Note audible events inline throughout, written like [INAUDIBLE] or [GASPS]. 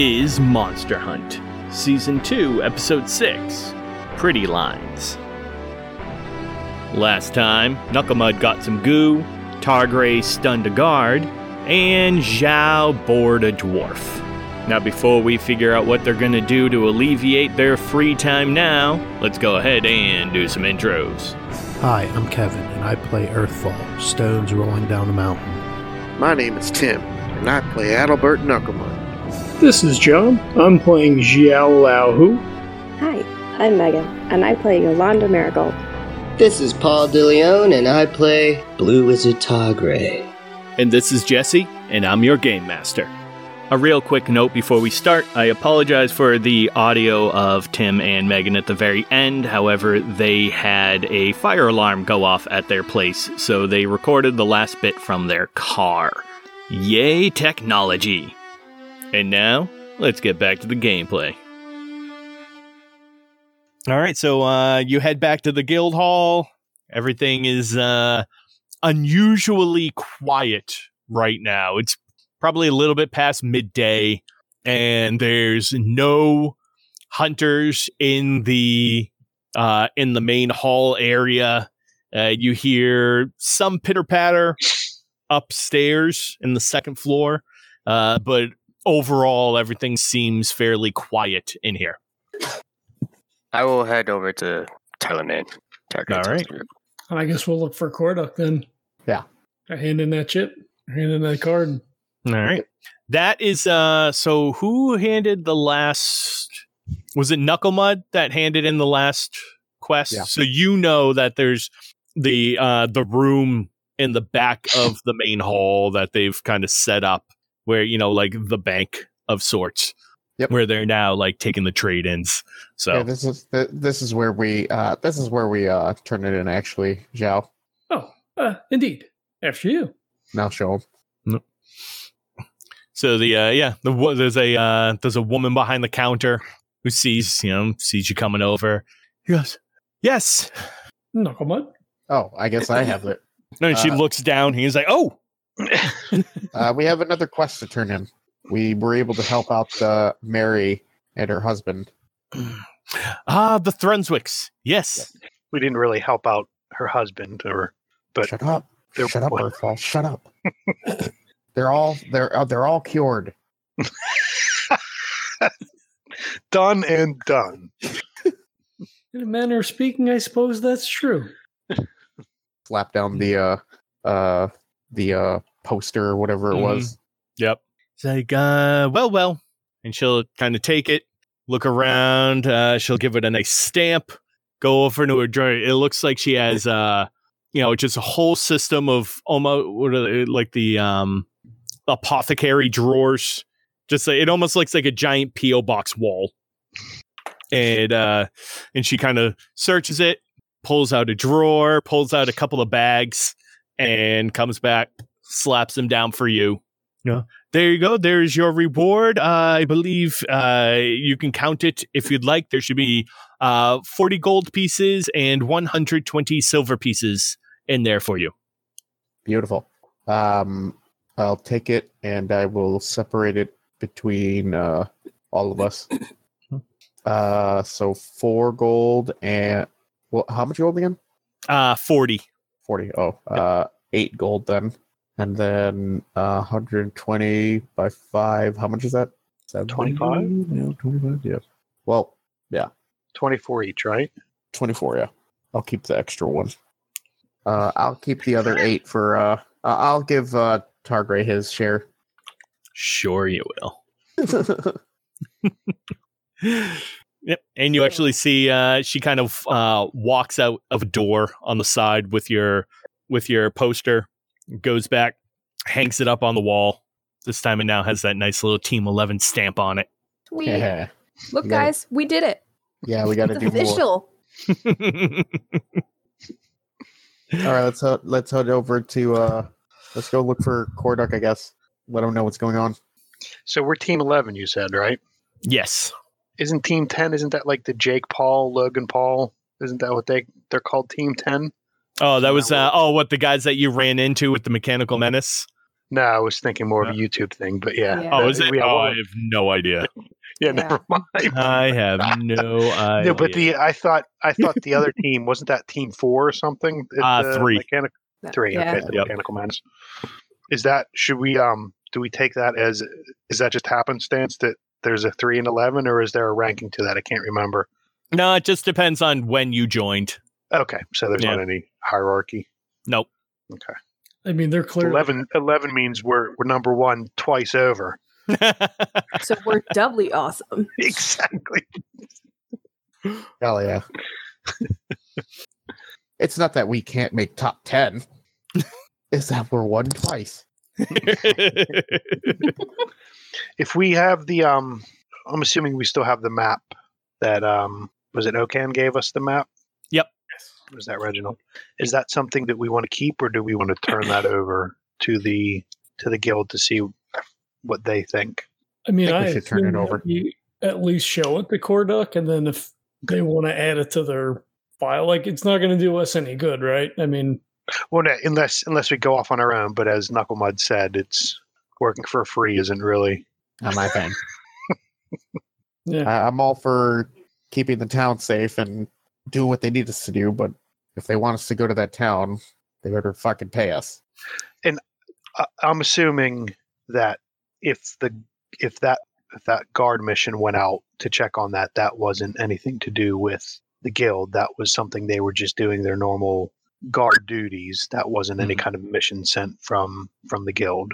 Is Monster Hunt, Season 2, Episode 6 Pretty Lines. Last time, Knucklemud got some goo, Targray stunned a guard, and Zhao bored a dwarf. Now, before we figure out what they're gonna do to alleviate their free time now, let's go ahead and do some intros. Hi, I'm Kevin, and I play Earthfall, stones rolling down a mountain. My name is Tim, and I play Adalbert Knucklemud. This is John. I'm playing Xiao Lao Hu. Hi, I'm Megan, and I play Yolanda Marigold. This is Paul DeLeon, and I play Blue Wizard Targray. And this is Jesse, and I'm your Game Master. A real quick note before we start I apologize for the audio of Tim and Megan at the very end. However, they had a fire alarm go off at their place, so they recorded the last bit from their car. Yay, technology! And now, let's get back to the gameplay. All right, so uh, you head back to the guild hall. Everything is uh, unusually quiet right now. It's probably a little bit past midday, and there's no hunters in the uh, in the main hall area. Uh, you hear some pitter patter upstairs in the second floor, uh, but overall, everything seems fairly quiet in here. I will head over to Telenet. All right. I guess we'll look for Corduck then. Yeah. I hand in that chip, hand in that card. All right. That is uh so who handed the last was it Knuckle Mud that handed in the last quest? Yeah. So you know that there's the uh the room in the back of the main hall that they've kind of set up where you know like the bank of sorts. Yep. Where they're now like taking the trade ins. So Yeah, this is this is where we uh this is where we uh turn it in actually, Zhao. Oh, uh, indeed. After you. Now show him. So the uh, yeah, the there's a uh, there's a woman behind the counter who sees you know sees you coming over. He goes, "Yes." Knucklemud. Oh, I guess I have it. No, [LAUGHS] and she Uh, looks down. He's like, "Oh, Uh, we have another quest to turn in. We were able to help out uh, Mary and her husband. ah, the Thrunswicks. Yes, we didn't really help out her husband or but Shut up! They're- Shut up. Earthfall! Shut up! [LAUGHS] they're all they're uh, they're all cured. [LAUGHS] done and done. In a manner of speaking, I suppose that's true. Slap down the uh uh the uh poster or whatever it Mhm. was. yep." It's like, uh, well, well, and she'll kind of take it, look around. Uh, she'll give it a nice stamp, go over to her drawer. It looks like she has, uh, you know, just a whole system of almost what are they, like the um apothecary drawers. Just like, it almost looks like a giant PO box wall. And uh, and she kind of searches it, pulls out a drawer, pulls out a couple of bags, and comes back, slaps them down for you. Yeah. There you go. There's your reward. Uh, I believe uh, you can count it if you'd like. There should be uh, 40 gold pieces and 120 silver pieces in there for you. Beautiful. Um, I'll take it and I will separate it between uh, all of us. [COUGHS] Uh, so four gold and well, how much gold again? Uh, 40. Forty. Oh, uh, eight gold then, and then uh, 120 by five. How much is that? 25? Yeah, 25. Yeah. Well, yeah. 24 each, right? 24. Yeah. I'll keep the extra one. Uh, I'll keep the other eight for. Uh, uh, I'll give uh Targray his share. Sure, you will. [LAUGHS] [LAUGHS] Yep. And you actually see uh, she kind of uh, walks out of a door on the side with your with your poster, goes back, hangs it up on the wall. This time it now has that nice little Team 11 stamp on it. Sweet. Yeah, Look, You gotta- guys, we did it. yeah, we got to It's do more. official. [LAUGHS] All right, let's head, let's head over to uh, let's go look for Corduck. I guess let him know what's going on. So we're Team Eleven. You said right? yes. Isn't Team Ten? Isn't that like the Jake Paul, Logan Paul? Isn't that what they they're called? Team Ten? Oh, that was uh, oh, what the guys that you ran into with the mechanical menace? No, I was thinking more of a YouTube thing, but yeah. Yeah. Oh, Uh, is it? yeah, Oh, I have no idea. [LAUGHS] yeah, Yeah. never mind. [LAUGHS] I have no idea. [LAUGHS] No, but the I thought I thought the other team wasn't that Team Four or something? At Uh, three. Mechanic, three. Yeah. Okay, the Yep. mechanical menace. Is that should we um do we take that as is that just happenstance that there's a three and eleven, or is there a ranking to that? I can't remember. no, it just depends on when you joined. Okay, so there's Yeah. not any hierarchy. Nope. Okay, I mean, they're clear. 11, 11 means we're we're number one twice over. [LAUGHS] So we're doubly awesome. [LAUGHS] exactly. Hell yeah! [LAUGHS] it's not that we can't make top ten. it's that we're one twice. If we have the um, I'm assuming we still have the map that um was it Okan gave us the map. Yep. Was that Reginald? Is that something that we want to keep, or do we want to turn that [CLEARS THROAT] over to the to the guild to see what they think? I mean, think I, we should turn it over. we at least show it to Corduck, and then if they want to add it to their file, like it's not going to do us any good, right? I mean, Well, no, unless unless we go off on our own. But as Knuckle Mud said, it's working for free isn't really. Not my thing. yeah, I, I'm all for keeping the town safe and doing what they need us to do, but if they want us to go to that town, they better fucking pay us. I- I'm assuming that if the if that if that guard mission went out to check on that, that wasn't anything to do with the guild. That was something they were just doing their normal guard duties. That wasn't any mm-hmm. kind of mission sent from from the guild.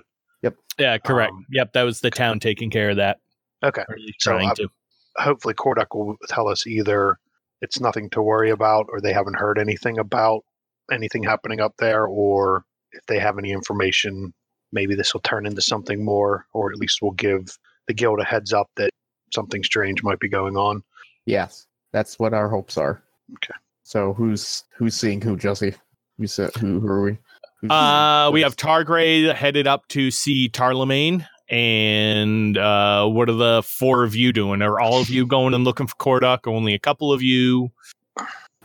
Yeah, correct. Um, yep, that was the town taking care of that. Okay. Or at So, trying uh, to. Hopefully, Corduck will tell us either it's nothing to worry about, or they haven't heard anything about anything happening up there, or if they have any information, maybe this will turn into something more, or at least we'll give the guild a heads up that something strange might be going on. Yes, that's what our hopes are. Okay. So who's who's seeing who, Jesse? Who said who? Who are we? Who's- Uh, we have Targray headed up to see Tarlemagne. And uh, what are the four of you doing? Are all of you going and looking for Corduck? Only a couple of you?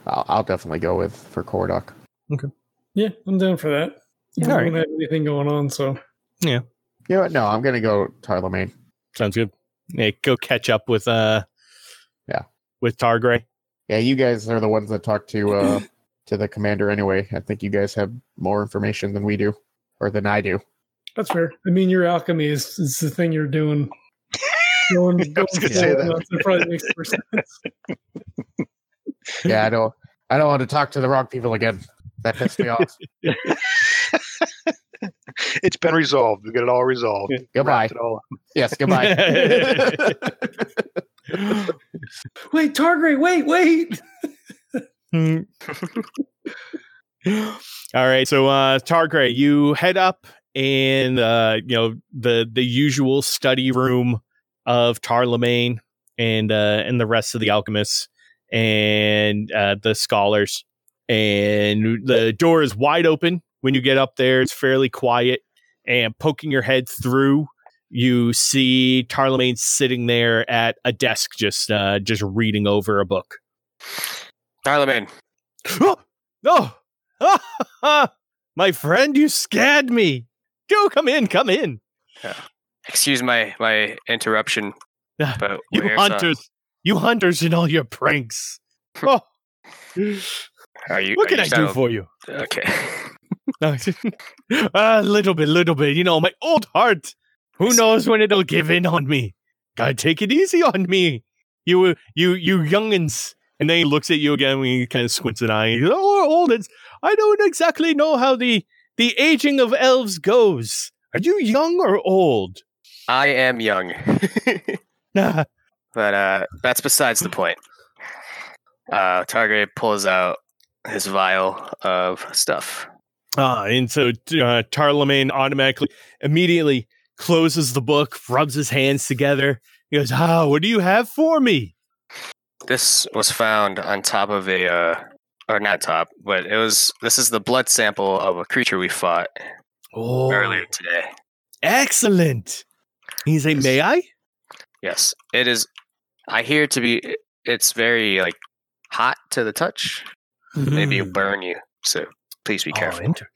I'll, I'll definitely go with for Corduck. Okay. Yeah, I'm down for that. Yeah, I don't have anything going on, so You know what? No, I'm gonna go Tarlemagne. Sounds good. Yeah, go catch up with uh, Yeah. with Targray. Yeah, you guys are the ones that talk to uh [CLEARS THROAT] to the commander anyway. I think you guys have more information than we do, or than I do. that's fair. I mean, your alchemy is, is the thing you're doing. [LAUGHS] Going, going gonna say forward, that. It probably makes more sense. [LAUGHS] Yeah, I don't. I don't want to talk to the wrong people again. That pissed me off. [LAUGHS] it's been resolved. We got it all resolved. Goodbye. All. Yes, goodbye. Wait, Targray, wait, wait. Hmm. [LAUGHS] All right, so uh Targray, you head up in uh you know the the usual study room of Tarlemagne and uh and the rest of the alchemists and uh the scholars and the door is wide open when you get up there it's fairly quiet and poking your head through you see Tarlemagne sitting there at a desk just uh just reading over a book Oh, oh, [GASPS] my friend, you scared me. Do come in, come in. excuse my my interruption, but You uh, hunters, you hunters and all your pranks. [LAUGHS] Oh, are you? what are can you I do for you? Okay. [LAUGHS] [LAUGHS] A little bit, little bit. You know, my old heart. Who knows when it'll give in on me? Gotta take it easy on me. You, you, you youngins. And then he looks at you again when he kind of squints an eye. He goes, oh, old uns. I don't exactly know how the the aging of elves goes. Are you young or old? I am young, Nah. [LAUGHS] but uh, that's besides the point. Uh, Targray pulls out his vial of stuff. Ah, and so uh, Tarlemagne automatically, immediately closes the book, rubs his hands together. He goes, "Ah, what do you have for me?" This was found on top of a, uh, or not top, but it was. This is the blood sample of a creature we fought Oh, earlier today. excellent. He's a, may I? Yes, it is. I hear it to be. It's very like hot to the touch. Maybe it'll Hmm. burn you. So please be Oh, careful. inter-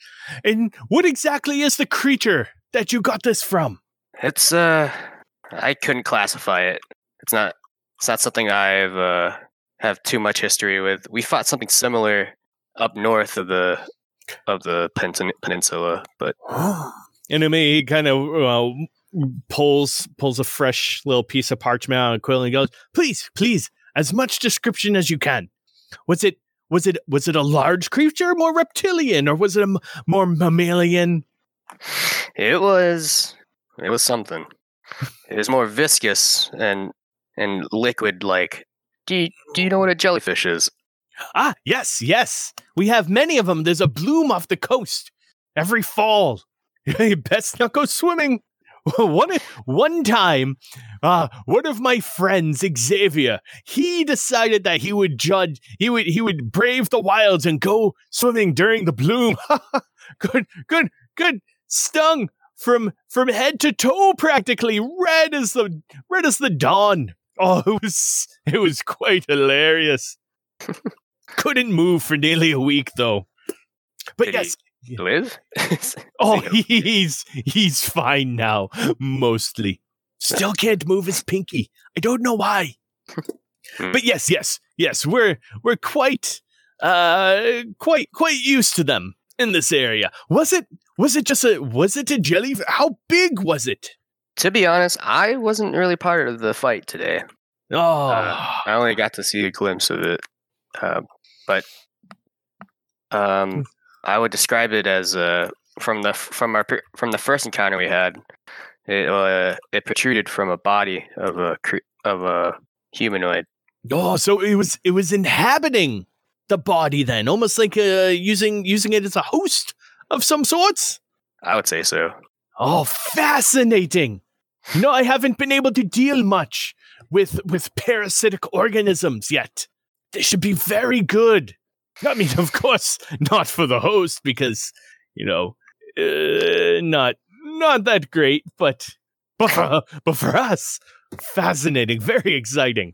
and what exactly is the creature that you got this from? It's uh, I couldn't classify it. It's not. It's not something I've uh have too much history with. We fought something similar up north of the of the peninsula, but [GASPS] And I mean, he kind of uh, pulls pulls a fresh little piece of parchment out of quill and goes, "Please, please, as much description as you can. Was it was it was it a large creature, more reptilian, or was it a m- more mammalian? it was it was something. It was more viscous and and liquid like. Do you, do you know what a jellyfish is? Ah, yes, yes. We have many of them. There's a bloom off the coast every fall. [LAUGHS] you best not go swimming. [LAUGHS] one one time, uh, one of my friends, Xavier, he decided that he would judge, he would he would brave the wilds and go swimming during the bloom. [LAUGHS] good, good, good. Stung from from head to toe, practically red as the red as the dawn. Oh, it was it was quite hilarious. Couldn't move for nearly a week though. But Did he- yes, Live? [LAUGHS] Oh, he's he's fine now, mostly. Still can't move his pinky. I don't know why. Hmm. but yes, yes, yes, we're we're quite uh quite quite used to them in this area. Was it was it just a was it a jelly? How big was it? To be honest, I wasn't really part of the fight today. Oh, Uh, I only got to see a glimpse of it, uh, but um, I would describe it as uh, from the from our from the first encounter we had. It uh, it protruded from a body of a of a humanoid. oh, so it was it was inhabiting the body then, almost like uh using using it as a host of some sorts. I would say so. Oh, fascinating! No, I haven't been able to deal much with with parasitic organisms yet. They should be very good. I mean, of course, not for the host because you know, uh, not not that great, but but for, but for us, fascinating, very exciting.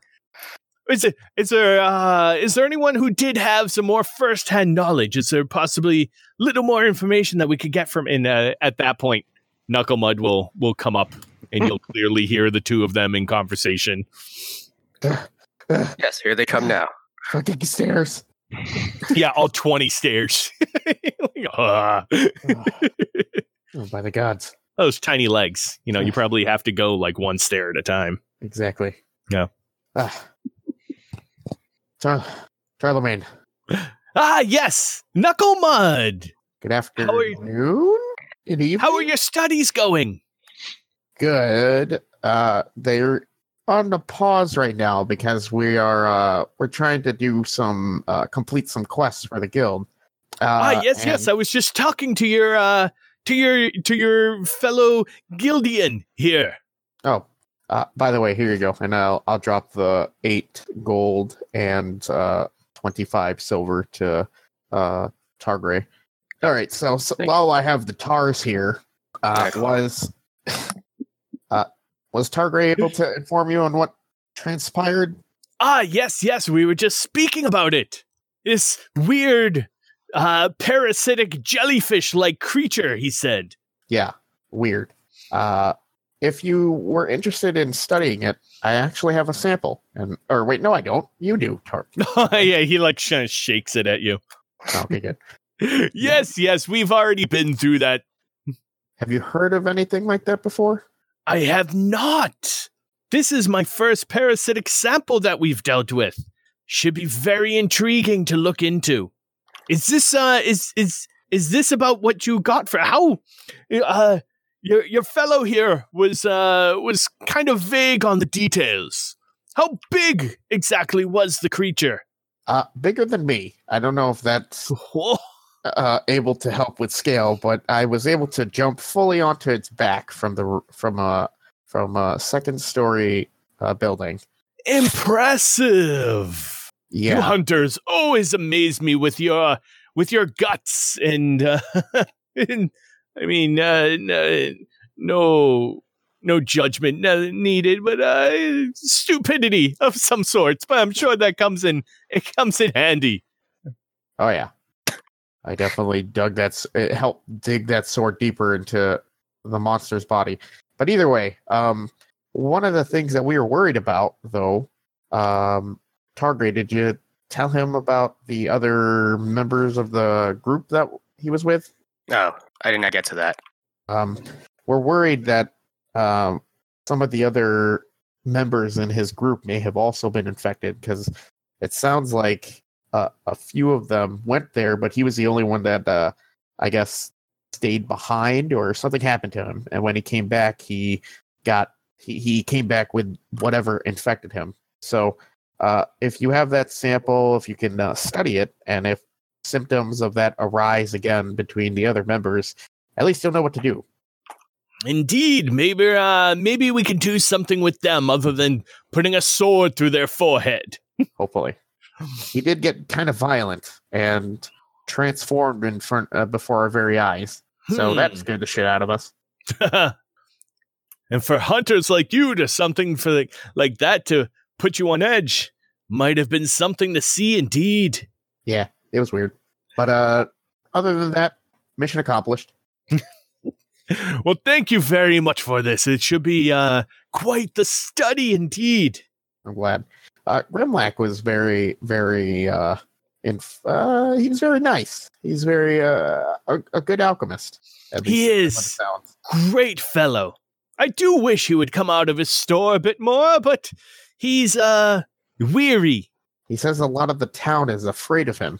Is it is there uh, is there anyone who did have some more first hand knowledge? Is there possibly little more information that we could get from in uh, at that point? Knuckle Mud will will come up, and you'll clearly hear the two of them in conversation. Yes, here they come now. Fucking stairs. Yeah, all twenty stairs. [LAUGHS] Ah. Oh, by the gods. Those tiny legs. You know, you probably have to go like one stair at a time. Exactly. Yeah. Ah. Char- Charlemagne, Ah, yes, Knuckle Mud. good afternoon. Good evening. How are your studies going? good? Uh, they're on the pause right now because we are uh we're trying to do some uh complete some quests for the guild. Uh, ah, yes, yes. I was just talking to your uh to your to your fellow guildian here. Oh, uh, by the way, here you go, and I'll I'll drop the eight gold and uh twenty five silver to uh Targray. All right, so, so while I have the tars here, uh, was [LAUGHS] uh was Targray able to inform you on what transpired? Ah, yes, yes. We were just speaking about it. This weird, uh, parasitic jellyfish-like creature. He said. Yeah, weird. Uh, if you were interested in studying it, I actually have a sample. And or wait, no, I don't. You do, Tar. [LAUGHS] yeah, he like kind of shakes it at you. Okay, good. [LAUGHS] yes, yes. We've already been through that. Have you heard of anything like that before? I have not. This is my first parasitic sample that we've dealt with. Should be very intriguing to look into. Is this uh is is is this about what you got for how uh your your fellow here was uh was kind of vague on the details. How big exactly was the creature? Uh, bigger than me. I don't know if that's. [LAUGHS] uh, able to help with scale, but I was able to jump fully onto its back from the from a from a second story uh, building. Impressive. You Yeah, hunters always amaze me with your with your guts and, uh, [LAUGHS] and I mean, uh, no, no, no judgment uh, needed, but uh, stupidity of some sorts. But I'm sure that comes in it comes in handy. Oh yeah, I definitely dug that. It helped dig that sword deeper into the monster's body. But either way, um, one of the things that we were worried about, though, um, Targray, did you tell him about the other members of the group that he was with? Oh, I did not get to that. Um, we're worried that um, some of the other members in his group may have also been infected because it sounds like uh, a few of them went there, but he was the only one that uh, I guess stayed behind or something happened to him. And when he came back, he got he, he came back with whatever infected him. So uh, if you have that sample, if you can uh, study it, and if symptoms of that arise again between the other members, at least you'll know what to do. Indeed, maybe uh, maybe we can do something with them other than putting a sword through their forehead. Hopefully, [LAUGHS] he did get kind of violent and transformed in front uh, before our very eyes. So that Hmm. scared the shit out of us. [LAUGHS] and for hunters like you to something for like, like that to put you on edge might have been something to see indeed. Yeah, it was weird. But uh, other than that, mission accomplished. [LAUGHS] Well, thank you very much for this. It should be uh, quite the study indeed. I'm glad. Uh, Grimlack was very, very. Uh, in, uh, he was very nice. He's very uh, a, a good alchemist. He is. from what it sounds. Great fellow. I do wish he would come out of his store a bit more, but he's uh weary. He says a lot of the town is afraid of him.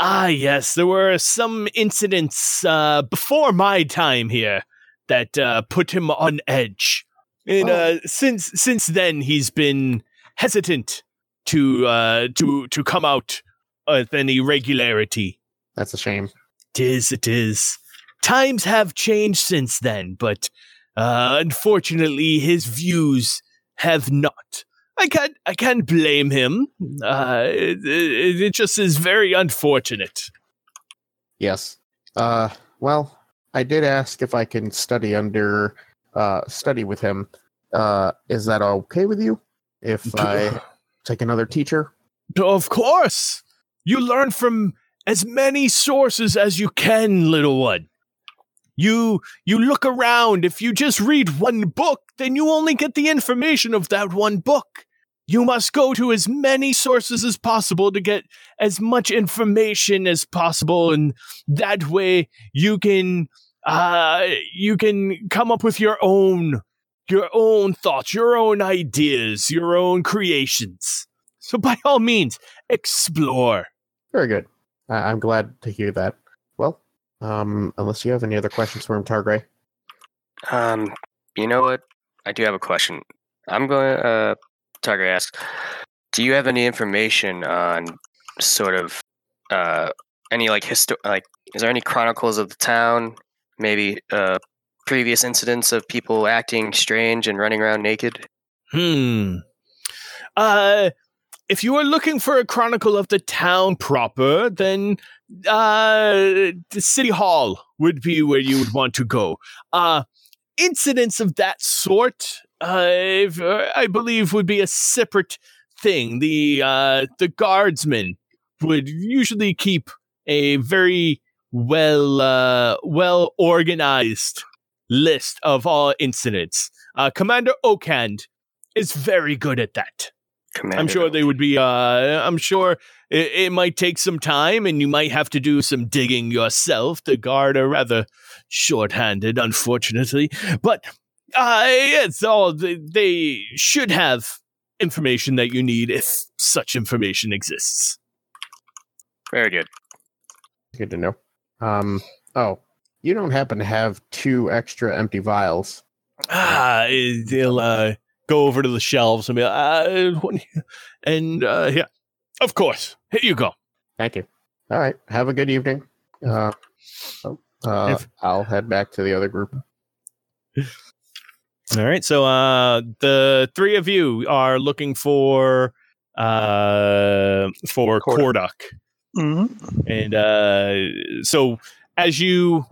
Ah, yes, there were some incidents uh, before my time here that uh, put him on edge, and Oh. uh, since since then he's been hesitant to uh, to to come out with any regularity. That's a shame. Tis it is. Times have changed since then, but uh, unfortunately, his views have not. I can't. I can't blame him. Uh, it, it, it just is very unfortunate. Yes. Uh, well, I did ask if I can study under, uh, study with him. Uh, is that okay with you? If [LAUGHS] I take another teacher? Of course, you learn from as many sources as you can, little one. You you look around. If you just read one book, then you only get the information of that one book. You must go to as many sources as possible to get as much information as possible, and that way you can uh you can come up with your own your own thoughts, your own ideas, your own creations. So by all means, explore. Very good. I- I'm glad to hear that. Well, um, unless you have any other questions for him, Targray. Um, you know what? I do have a question. I'm going. Uh, Targray asks, do you have any information on sort of uh any like histo- like is there any chronicles of the town? Maybe uh previous incidents of people acting strange and running around naked. Hmm. Uh if you are looking for a chronicle of the town proper, then uh the city hall would be where you would want to go. Uh incidents of that sort uh I believe would be a separate thing. The uh the guardsmen would usually keep a very well uh well organized list of all incidents. Uh Commander Okand is very good at that. Commander. I'm sure they would be. Uh, I'm sure it, it might take some time, and you might have to do some digging yourself. The guard are rather short-handed, unfortunately. But uh, it's all they, they should have information that you need if such information exists. Very good. Good to know. Um, oh, you don't happen to have two extra empty vials. Ah, they'll uh, go over to the shelves and be like, uh, what- and uh, yeah, of course. Here you go. Thank you. All right. Have a good evening. Uh, oh, uh, If- I'll head back to the other group. [LAUGHS] All right. So uh the three of you are looking for uh for Corduck. Corduck. Mm-hmm. And uh so as you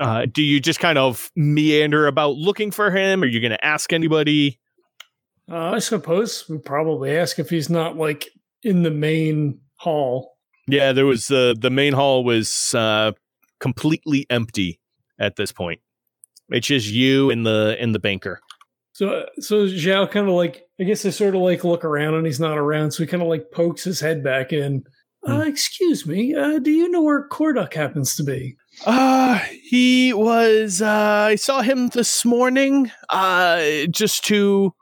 uh do you just kind of meander about looking for him? Are you gonna ask anybody? Uh, I suppose we probably ask if he's not like in the main hall. Yeah, there was uh, the main hall was uh completely empty at this point. It's just you and the and the banker. So, so Zhao kind of like, I guess they sort of like look around and he's not around. So he kind of like pokes his head back in. Uh, excuse me, uh, do you know where Corduck happens to be? Uh he was uh I saw him this morning uh just to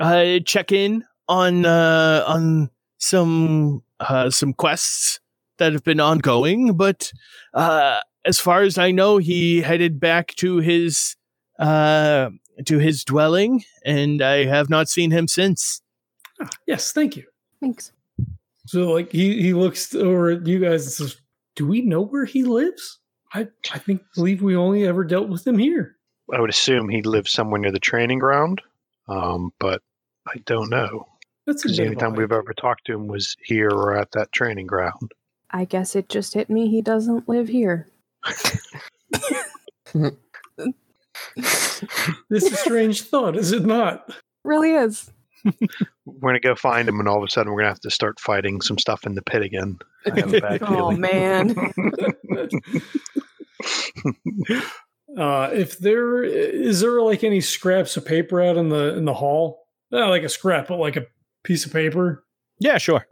uh check in on uh on some uh some quests that have been ongoing but uh as far as I know he headed back to his uh to his dwelling and I have not seen him since. Ah, yes, thank you. Thanks. So like he, he looks over at you guys and says, do we know where he lives? I, I think, believe we only ever dealt with him here. I would assume he lives somewhere near the training ground, um, but I don't know. That's a Because bit the only time we've ever talked to him was here or at that training ground. I guess it just hit me. He doesn't live here. [LAUGHS] This is a strange thought, is it not? Really is. We're gonna go find him, and all of a sudden we're gonna have to start fighting some stuff in the pit again. I have a bad [LAUGHS] Oh man. [LAUGHS] Uh, if there is there like any scraps of paper out in the in the hall, not like a scrap, but like a piece of paper. Yeah, sure.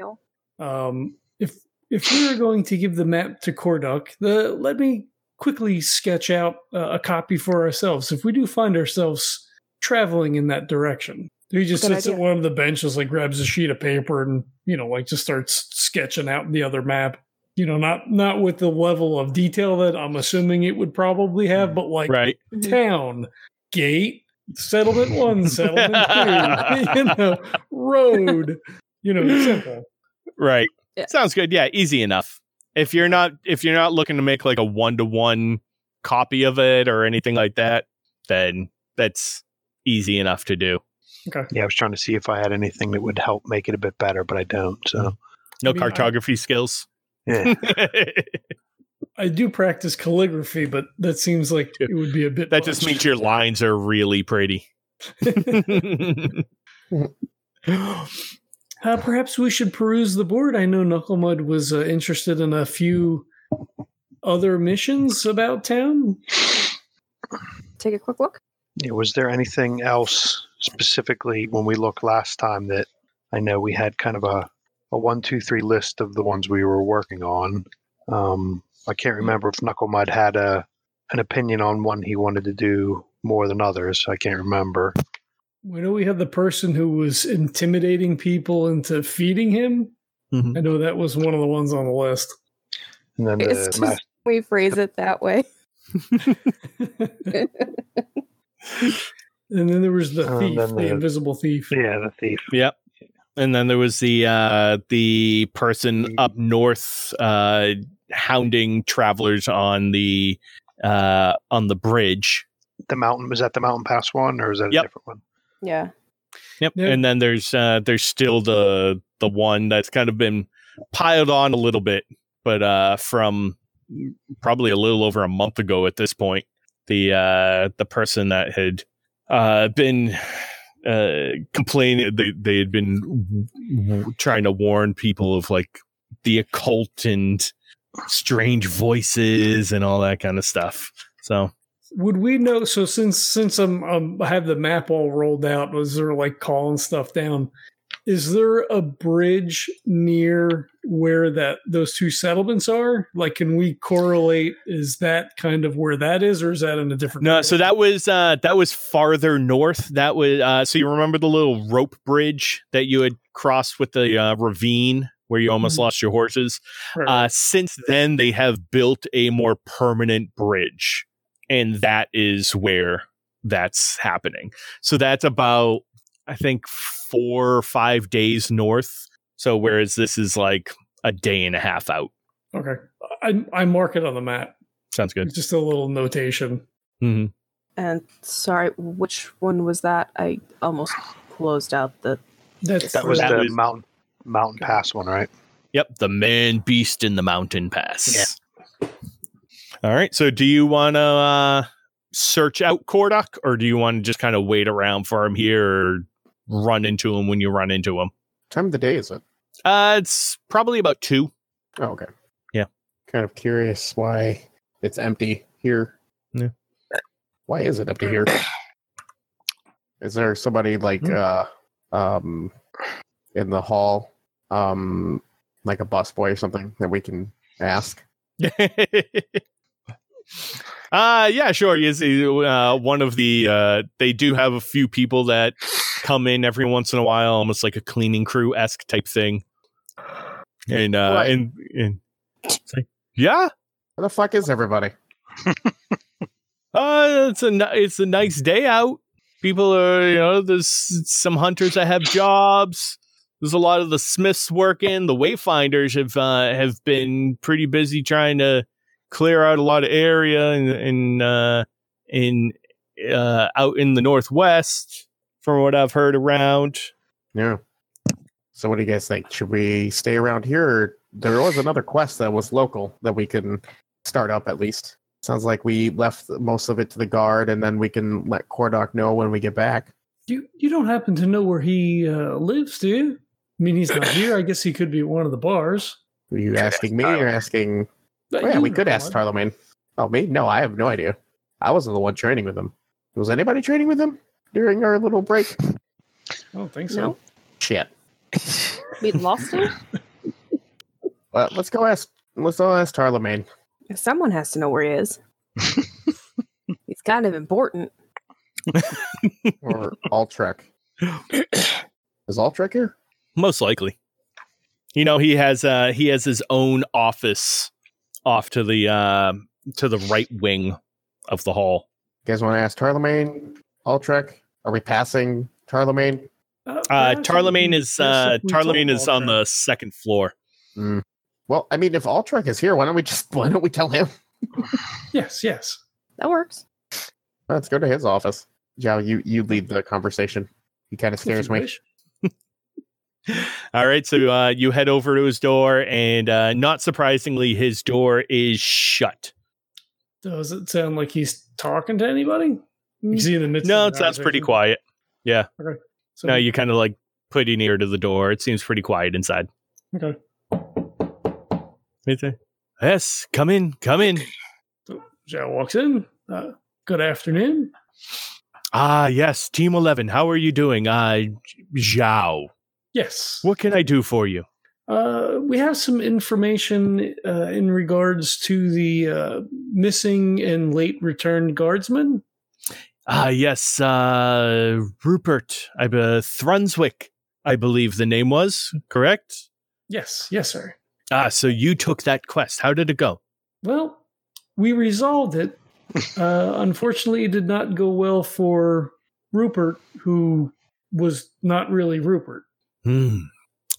Um, if if we are going to give the map to Corduck, the let me quickly sketch out uh, a copy for ourselves. If we do find ourselves traveling in that direction, he just sits idea. at one of the benches, like grabs a sheet of paper, and you know, like just starts sketching out the other map. You know, not not with the level of detail that I'm assuming it would probably have, but like Right. Mhm. town, gate, settlement one, [LAUGHS] settlement two, [LAUGHS] you know, road, you know, simple. Right. Yeah. Sounds good. Yeah, easy enough. If you're not if you're not looking to make like a one to one copy of it or anything like that, then that's easy enough to do. Yeah, I was trying to see if I had anything that would help make it a bit better, but I don't. So No I mean, I- cartography skills. yeah, [LAUGHS] I do practice calligraphy, but that seems like it would be a bit. that just means your lines are really pretty. [LAUGHS] [LAUGHS] Uh, perhaps we should peruse the board. I know Knucklemud was uh, interested in a few other missions about town. Take a quick look. Yeah, was there anything else specifically when we looked last time that I know we had kind of a, a one, two, three list of the ones we were working on? Um, I can't remember if Knucklemud had a an opinion on one he wanted to do more than others. I can't remember. We know we had the person who was intimidating people into feeding him. Mhm. I know that was one of the ones on the list. And then It's the just- mas- We phrase it that way. [LAUGHS] [LAUGHS] [LAUGHS] And then there was the thief, the the- invisible thief. yeah, the thief. Yep. And then there was the uh the person up north uh hounding travelers on the uh on the bridge. The mountain was that the mountain pass one or is that a Yep. different one? Yeah. Yep. Yeah. And then there's uh there's still the the one that's kind of been piled on a little bit, but uh from probably a little over a month ago at this point. The uh the person that had uh been uh complaining they they had been trying to warn people of like the occult and strange voices and all that kind of stuff. So Would we know? So since since I'm um, I have the map all rolled out, was there like calling stuff down? Is there a bridge near where that those two settlements are? Like, can we correlate? Is that kind of where that is, or is that in a different? No, so that was uh that was farther north. That was uh so you remember the little rope bridge that you had crossed with the uh, ravine where you almost Mhm. lost your horses. Right. Uh since then they have built a more permanent bridge and that is where that's happening. So that's about I think 4 or 5 days north. So whereas this is like a day and a half out Okay. I I mark it on the map. Sounds good. Just a little notation. hmm And sorry, which one was that? I almost closed out the. That's That was That the was- mountain mountain pass one, right? Yep, the man beast in the mountain pass. Yeah. All right. So, do you want to uh, search out Corduck, or do you want to just kind of wait around for him here, or run into him when you run into him? time of the day is it? Uh, it's probably about two. Oh, okay. Yeah. Kind of curious why it's empty here. Yeah. Why is it empty here? [CLEARS THROAT] Is there somebody like Hmm. uh um in the hall um like a busboy or something that we can ask? [LAUGHS] uh yeah, sure. He is uh, one of the. Uh, they do have a few people that come in every once in a while, almost like a cleaning crew esque type thing. And uh, Right. and, and it's like, yeah, Where the fuck is everybody? [LAUGHS] Uh, it's a it's a nice day out. People are, you know, there's some hunters that have jobs. There's a lot of the smiths working. The wayfinders have uh, have been pretty busy trying to clear out a lot of area in in uh, in uh, out in the northwest. From what I've heard around, Yeah. So what do you guys think? Should we stay around here or there was another quest that was local that we can start up at least. Sounds like we left most of it to the guard and then we can let Corduck know when we get back. You you don't happen to know where he uh, lives, do you? I mean, he's not here. I guess he could be at one of the bars. Are you asking me or Tarlemagne. asking But Oh, yeah, we could ask Tarlemagne. Oh me? No, I have no idea. I wasn't the one training with him. Was anybody training with him during our little break? I don't think so. No, Shit. we lost him. [LAUGHS] Well, let's go ask let's go ask Tarlemagne. Someone has to know where he is. [LAUGHS] He's kind of important. [LAUGHS] or Altrek. [COUGHS] Is Altrek here? most likely. You know, he has uh he has his own office off to the uh, to the right wing of the hall. You guys want to ask Tarlemagne? Altrek? Are we passing Tarlemagne? Uh, perhaps it would Tarlemagne be is best uh, if we told is on the second floor. Well, I mean, if Altrek is here, why don't we just [LAUGHS] why don't we tell him? [LAUGHS] Yes, yes. That works. Let's go to his office. Joe, you you lead the conversation. He kind of scares me. wish. [LAUGHS] All right, so uh, you head over to his door, and uh, not surprisingly, his door is shut. Does it sound like he's talking to anybody? Is he in the midst No, it sounds pretty quiet. So, No, you kind of like pretty near to the door. It seems pretty quiet inside. okay. Yes, come in, come in. So Zhao walks in. Uh, good afternoon. Ah, yes, Team Eleven. How are you doing? Uh, Zhao. Yes. What can I do for you? Uh, we have some information uh, in regards to the uh, missing and late returned guardsman. Ah, yes, uh, Rupert, I Thrunswick, I believe the name was correct. Yes, yes, sir. Ah, so you took that quest. How did it go? Well, we resolved it. [LAUGHS] Uh, unfortunately, it did not go well for Rupert, who was not really Rupert. Hmm.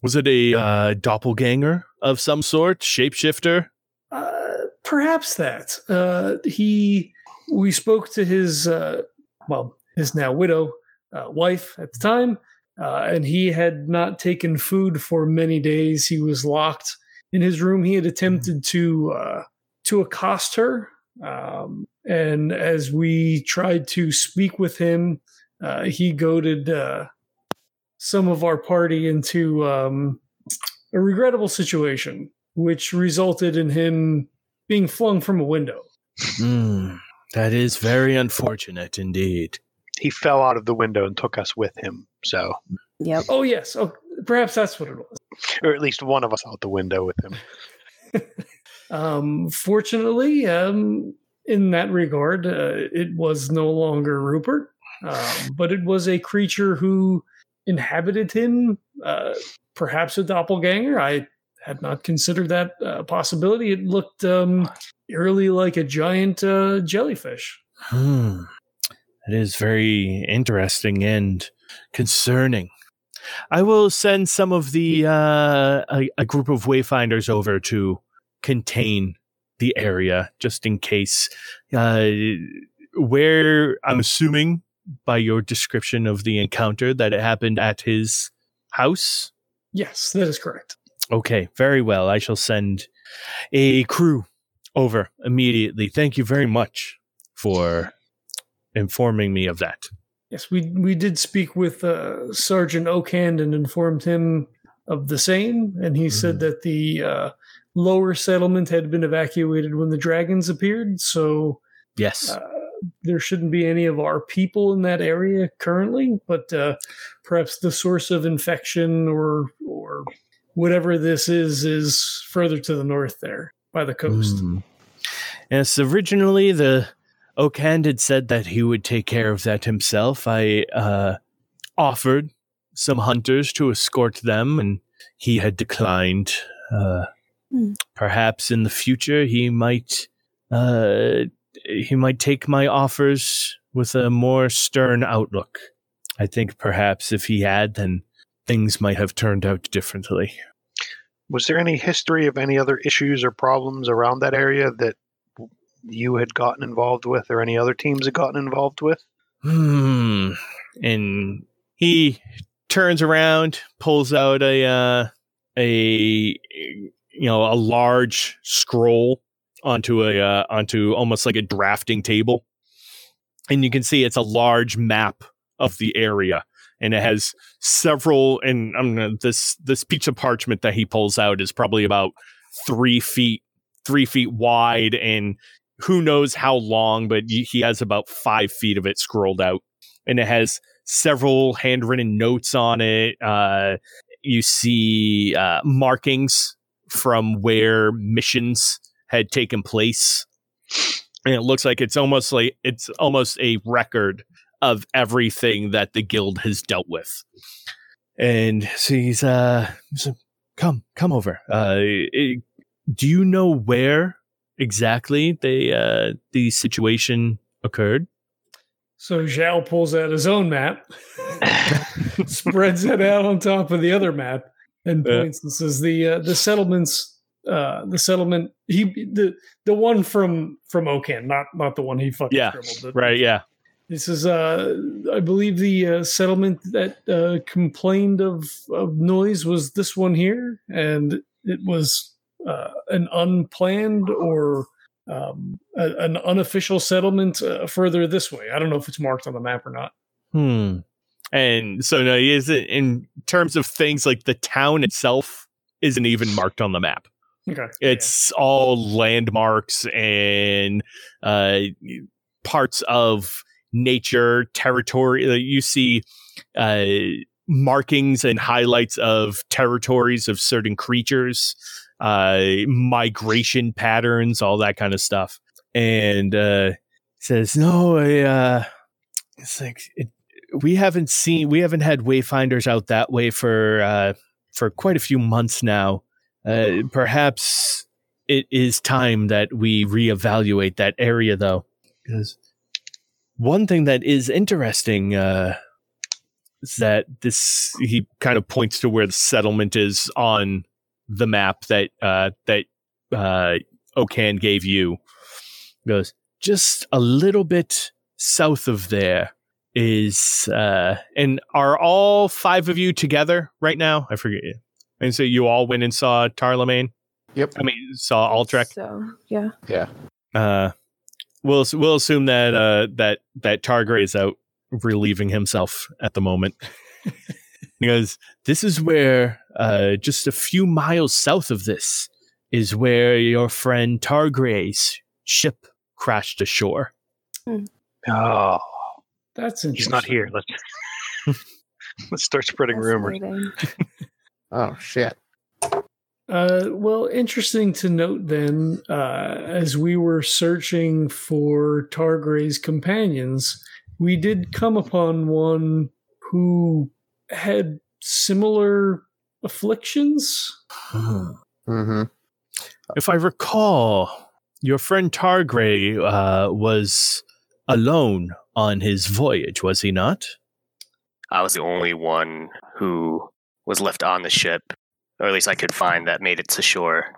Was it a uh, doppelganger of some sort, shapeshifter? Uh, perhaps that. Uh, he, we spoke to his, uh, well, his now widow, uh, wife at the time, uh, and he had not taken food for many days. He was locked in his room. He had attempted to uh, to accost her, um, and as we tried to speak with him, uh, he goaded uh, some of our party into um, a regrettable situation, which resulted in him being flung from a window. Hmm. That is very unfortunate indeed. He fell out of the window and took us with him. So, Yep. Oh yes, oh, perhaps that's what it was. or at least one of us out the window with him. [LAUGHS] Um, fortunately, um, in that regard, uh, it was no longer Rupert, um, but it was a creature who inhabited him, uh, perhaps a doppelganger. I had not considered that uh, possibility. It looked um, eerily like a giant uh, jellyfish. Hmm. That is very interesting and concerning. I will send some of the uh, a, a group of wayfinders over to contain the area just in case. Uh, where I'm assuming by your description of the encounter that it happened at his house. Yes, that is correct. Okay, very well. I shall send a crew over immediately. Thank you very much for informing me of that. Yes, we we did speak with uh, Sergeant Oakhand and informed him of the same, and he said that the uh, lower settlement had been evacuated when the dragons appeared. So Yes. uh, there shouldn't be any of our people in that area currently, but uh, perhaps the source of infection or or whatever this is is further to the north there by the coast. Hmm. Yes, originally the Oakand had said that he would take care of that himself. I uh, offered some hunters to escort them, and he had declined. Uh, Hmm. Perhaps in the future he might uh, he might take my offers with a more stern outlook. I think perhaps if he had, then things might have turned out differently. Was there any history of any other issues or problems around that area that you had gotten involved with, or any other teams had gotten involved with? Hmm. And he turns around, pulls out a uh, a you know a large scroll onto a uh, onto almost like a drafting table, and you can see it's a large map of the area, and it has several. And I'm gonna this this piece of parchment that he pulls out is probably about three feet three feet wide and who knows how long, but he has about five feet of it scrolled out, and it has several handwritten notes on it. Uh, you see uh, markings from where missions had taken place, and it looks like it's almost like it's almost a record of everything that the guild has dealt with. And so he's uh, so come come over. Uh, eh, do you know where exactly the uh, the situation occurred? So Zhao pulls out his own map, [LAUGHS] spreads it out on top of the other map, and Yeah. points and says the uh, the settlements. Uh, the settlement he the the one from from Okan, not not the one he fucking Yeah, scribbled. Right? Yeah. This is, uh, I believe, the uh, settlement that uh, complained of, of noise was this one here, and it was uh, an unplanned or um, a, an unofficial settlement uh, further this way. I don't know if it's marked on the map or not. Hmm. And so no, is it in terms of things like the town itself isn't even marked on the map. Okay, It's all landmarks and uh, parts of nature, territory. uh, You see uh, markings and highlights of territories of certain creatures, uh, migration patterns, all that kind of stuff. And uh, says, "No, I, uh, it's like it, we haven't seen, we haven't had wayfinders out that way for uh, for quite a few months now." Uh, perhaps it is time that we reevaluate that area, though, because one thing that is interesting uh, is that this he kind of points to where the settlement is on the map that uh, that uh, Okan gave you. He goes just a little bit south of there is uh and are all five of you together right now? I forget and so you all went and saw Tarlemagne? Yep. I mean, saw Altrek. So yeah. Yeah. Uh, we'll we'll assume that uh that that Targray is out relieving himself at the moment [LAUGHS] because this is where uh just a few miles south of this is where your friend Targray's ship crashed ashore. Oh, That's he's not here. Let's [LAUGHS] let's start spreading rumors. Fascinating. Oh shit. Uh, well, interesting to note then, uh, as we were searching for Targray's companions, we did come upon one who had similar afflictions. Mm-hmm. If I recall, your friend Targray uh, was alone on his voyage, was he not? I was the only one who was left on the ship, or at least I could find that made it to shore.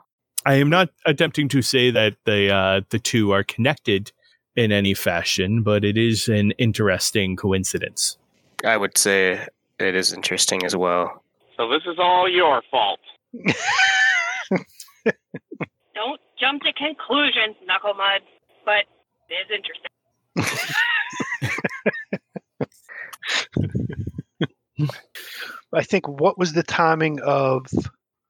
I am not attempting to say that the uh, the two are connected in any fashion, but it is an interesting coincidence. I would say it is interesting as well. So this is all your fault. [LAUGHS] Don't jump to conclusions, Knuckle Mud, but it is interesting. I think what was the timing of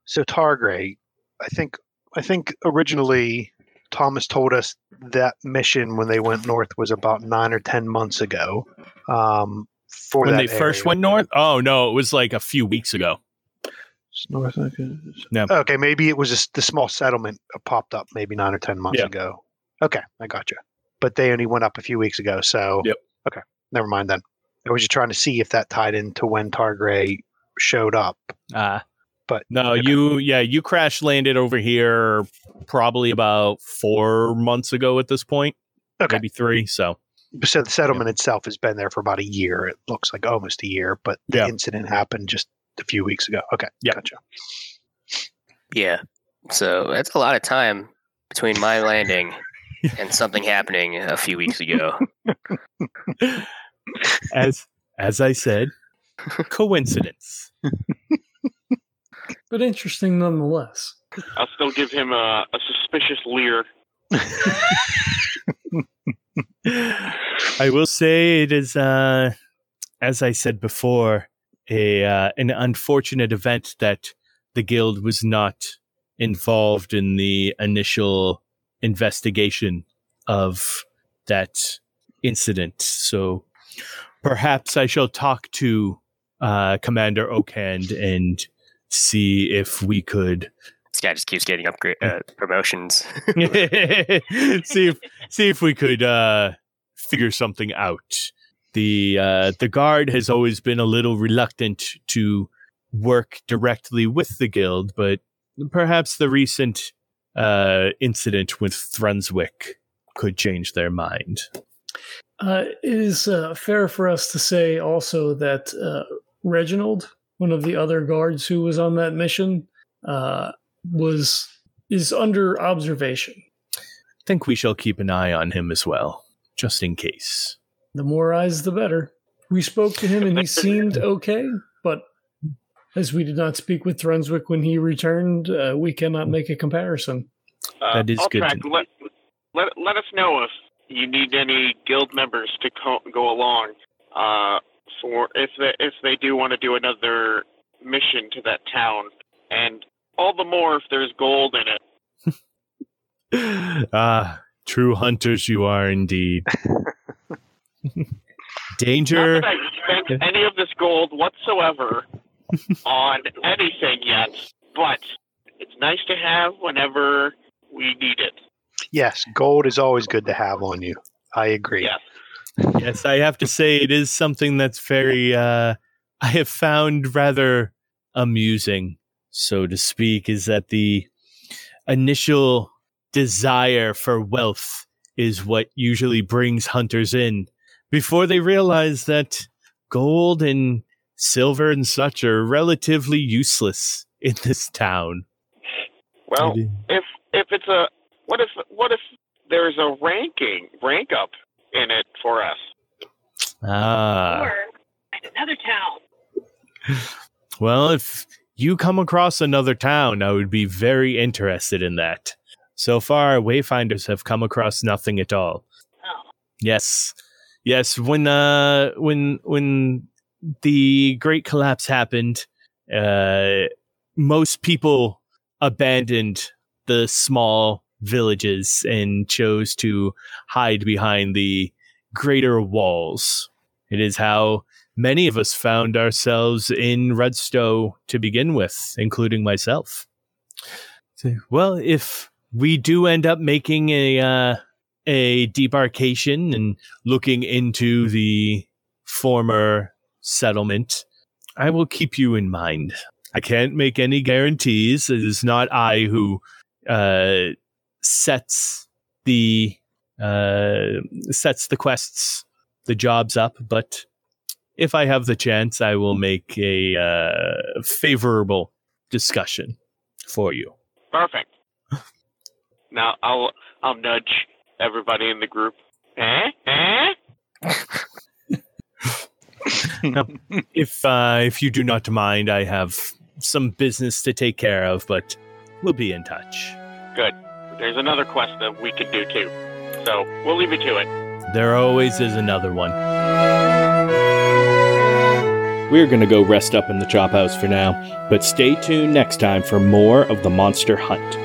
so Targray? I think I think originally Thomas told us that mission when they went north was about nine or ten months ago. Um, for when they first went north? Oh no, it was like a few weeks ago. North. Okay. No. Okay, maybe it was just the small settlement popped up maybe nine or ten months Yeah. ago. Okay, I got you. But they only went up a few weeks ago, so Yep. okay, never mind then. I was just trying to see if that tied into when Targray showed up. Uh But no, you yeah, you crash landed over here probably about four months ago at this point. Okay. Maybe three. So So the settlement itself has been there for about a year. It looks like almost a year, but the Yeah. incident happened just a few weeks ago. Okay, Yeah. gotcha. Yeah. So that's a lot of time between my landing [LAUGHS] and something happening a few weeks ago. [LAUGHS] as as I said, coincidence. [LAUGHS] But interesting nonetheless. I'll still give him a, a suspicious leer. I will say it is, uh, as I said before, a uh, an unfortunate event that the guild was not involved in the initial investigation of that incident. So perhaps I shall talk to uh, Commander Okand and see if we could This guy just keeps getting upgrade uh, promotions. [LAUGHS] see if see if we could uh figure something out. The uh the guard has always been a little reluctant to work directly with the guild, but perhaps the recent uh incident with Thrunswick could change their mind. Uh, it is uh, fair for us to say also that uh, Reginald, one of the other guards who was on that mission, uh, was is under observation. I think we shall keep an eye on him as well, just in case. The more eyes, the better. We spoke to him and he [LAUGHS] seemed okay, but as we did not speak with Thrunswick when he returned, uh, we cannot make a comparison. Uh, That is good Ultrac, to Let, let, let us know if you need any guild members to co- go along. Uh, for if they if they do want to do another mission to that town, and all the more if there's gold in it. [LAUGHS] ah, true hunters you are indeed. [LAUGHS] Danger. Not that I spent any of this gold whatsoever [LAUGHS] on anything yet, but it's nice to have whenever we need it. Yes, gold is always good to have on you. I agree. Yes. Yes, I have to say it is something that's very uh I have found rather amusing, so to speak, is that the initial desire for wealth is what usually brings hunters in before they realize that gold and silver and such are relatively useless in this town. Well, if if it's a what if what if there's a ranking rank up in it for us? Ah. or find another town. [LAUGHS] Well, if you come across another town, I would be very interested in that. So far, Wayfinders have come across nothing at all. Oh. Yes, yes. When uh, when when the Great Collapse happened, uh, most people abandoned the small villages and chose to hide behind the greater walls. It is how many of us found ourselves in Redstow to begin with, including myself. So, well, if we do end up making a uh, a debarkation and looking into the former settlement, I will keep you in mind. I can't make any guarantees. It is not I who uh, sets the uh, sets the quests, the jobs up, but if I have the chance, I will make a uh, favorable discussion for you. Perfect. [LAUGHS] Now I'll I'll nudge everybody in the group. Eh? Eh? [LAUGHS] if uh, if you do not mind, I have some business to take care of, but we'll be in touch. Good. There's another quest that we could do too. So we'll leave you to it. There always is another one. We're going to go rest up in the chop house for now, but stay tuned next time for more of the monster hunt.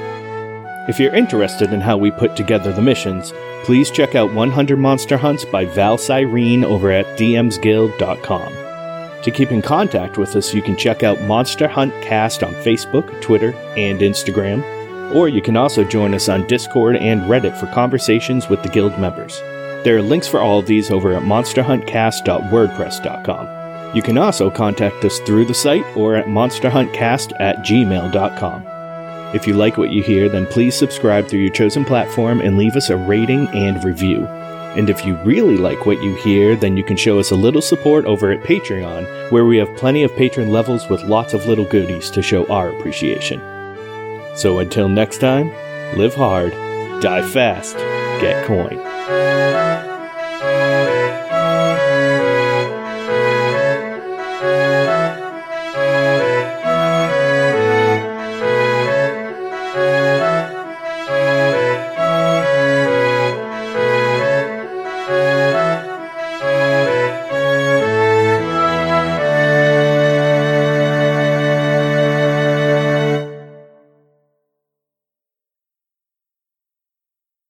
If you're interested in how we put together the missions, please check out 100 Monster Hunts by Val Cyrene over at dmsguild.com. To keep in contact with us, you can check out Monster Hunt Cast on Facebook, Twitter, and Instagram, or you can also join us on Discord and Reddit for conversations with the guild members. There are links for all of these over at monsterhuntcast.wordpress.com. You can also contact us through the site or at monsterhuntcast at gmail.com. If you like what you hear, then please subscribe through your chosen platform and leave us a rating and review. And if you really like what you hear, then you can show us a little support over at Patreon, where we have plenty of patron levels with lots of little goodies to show our appreciation. So until next time, live hard, die fast, get coin.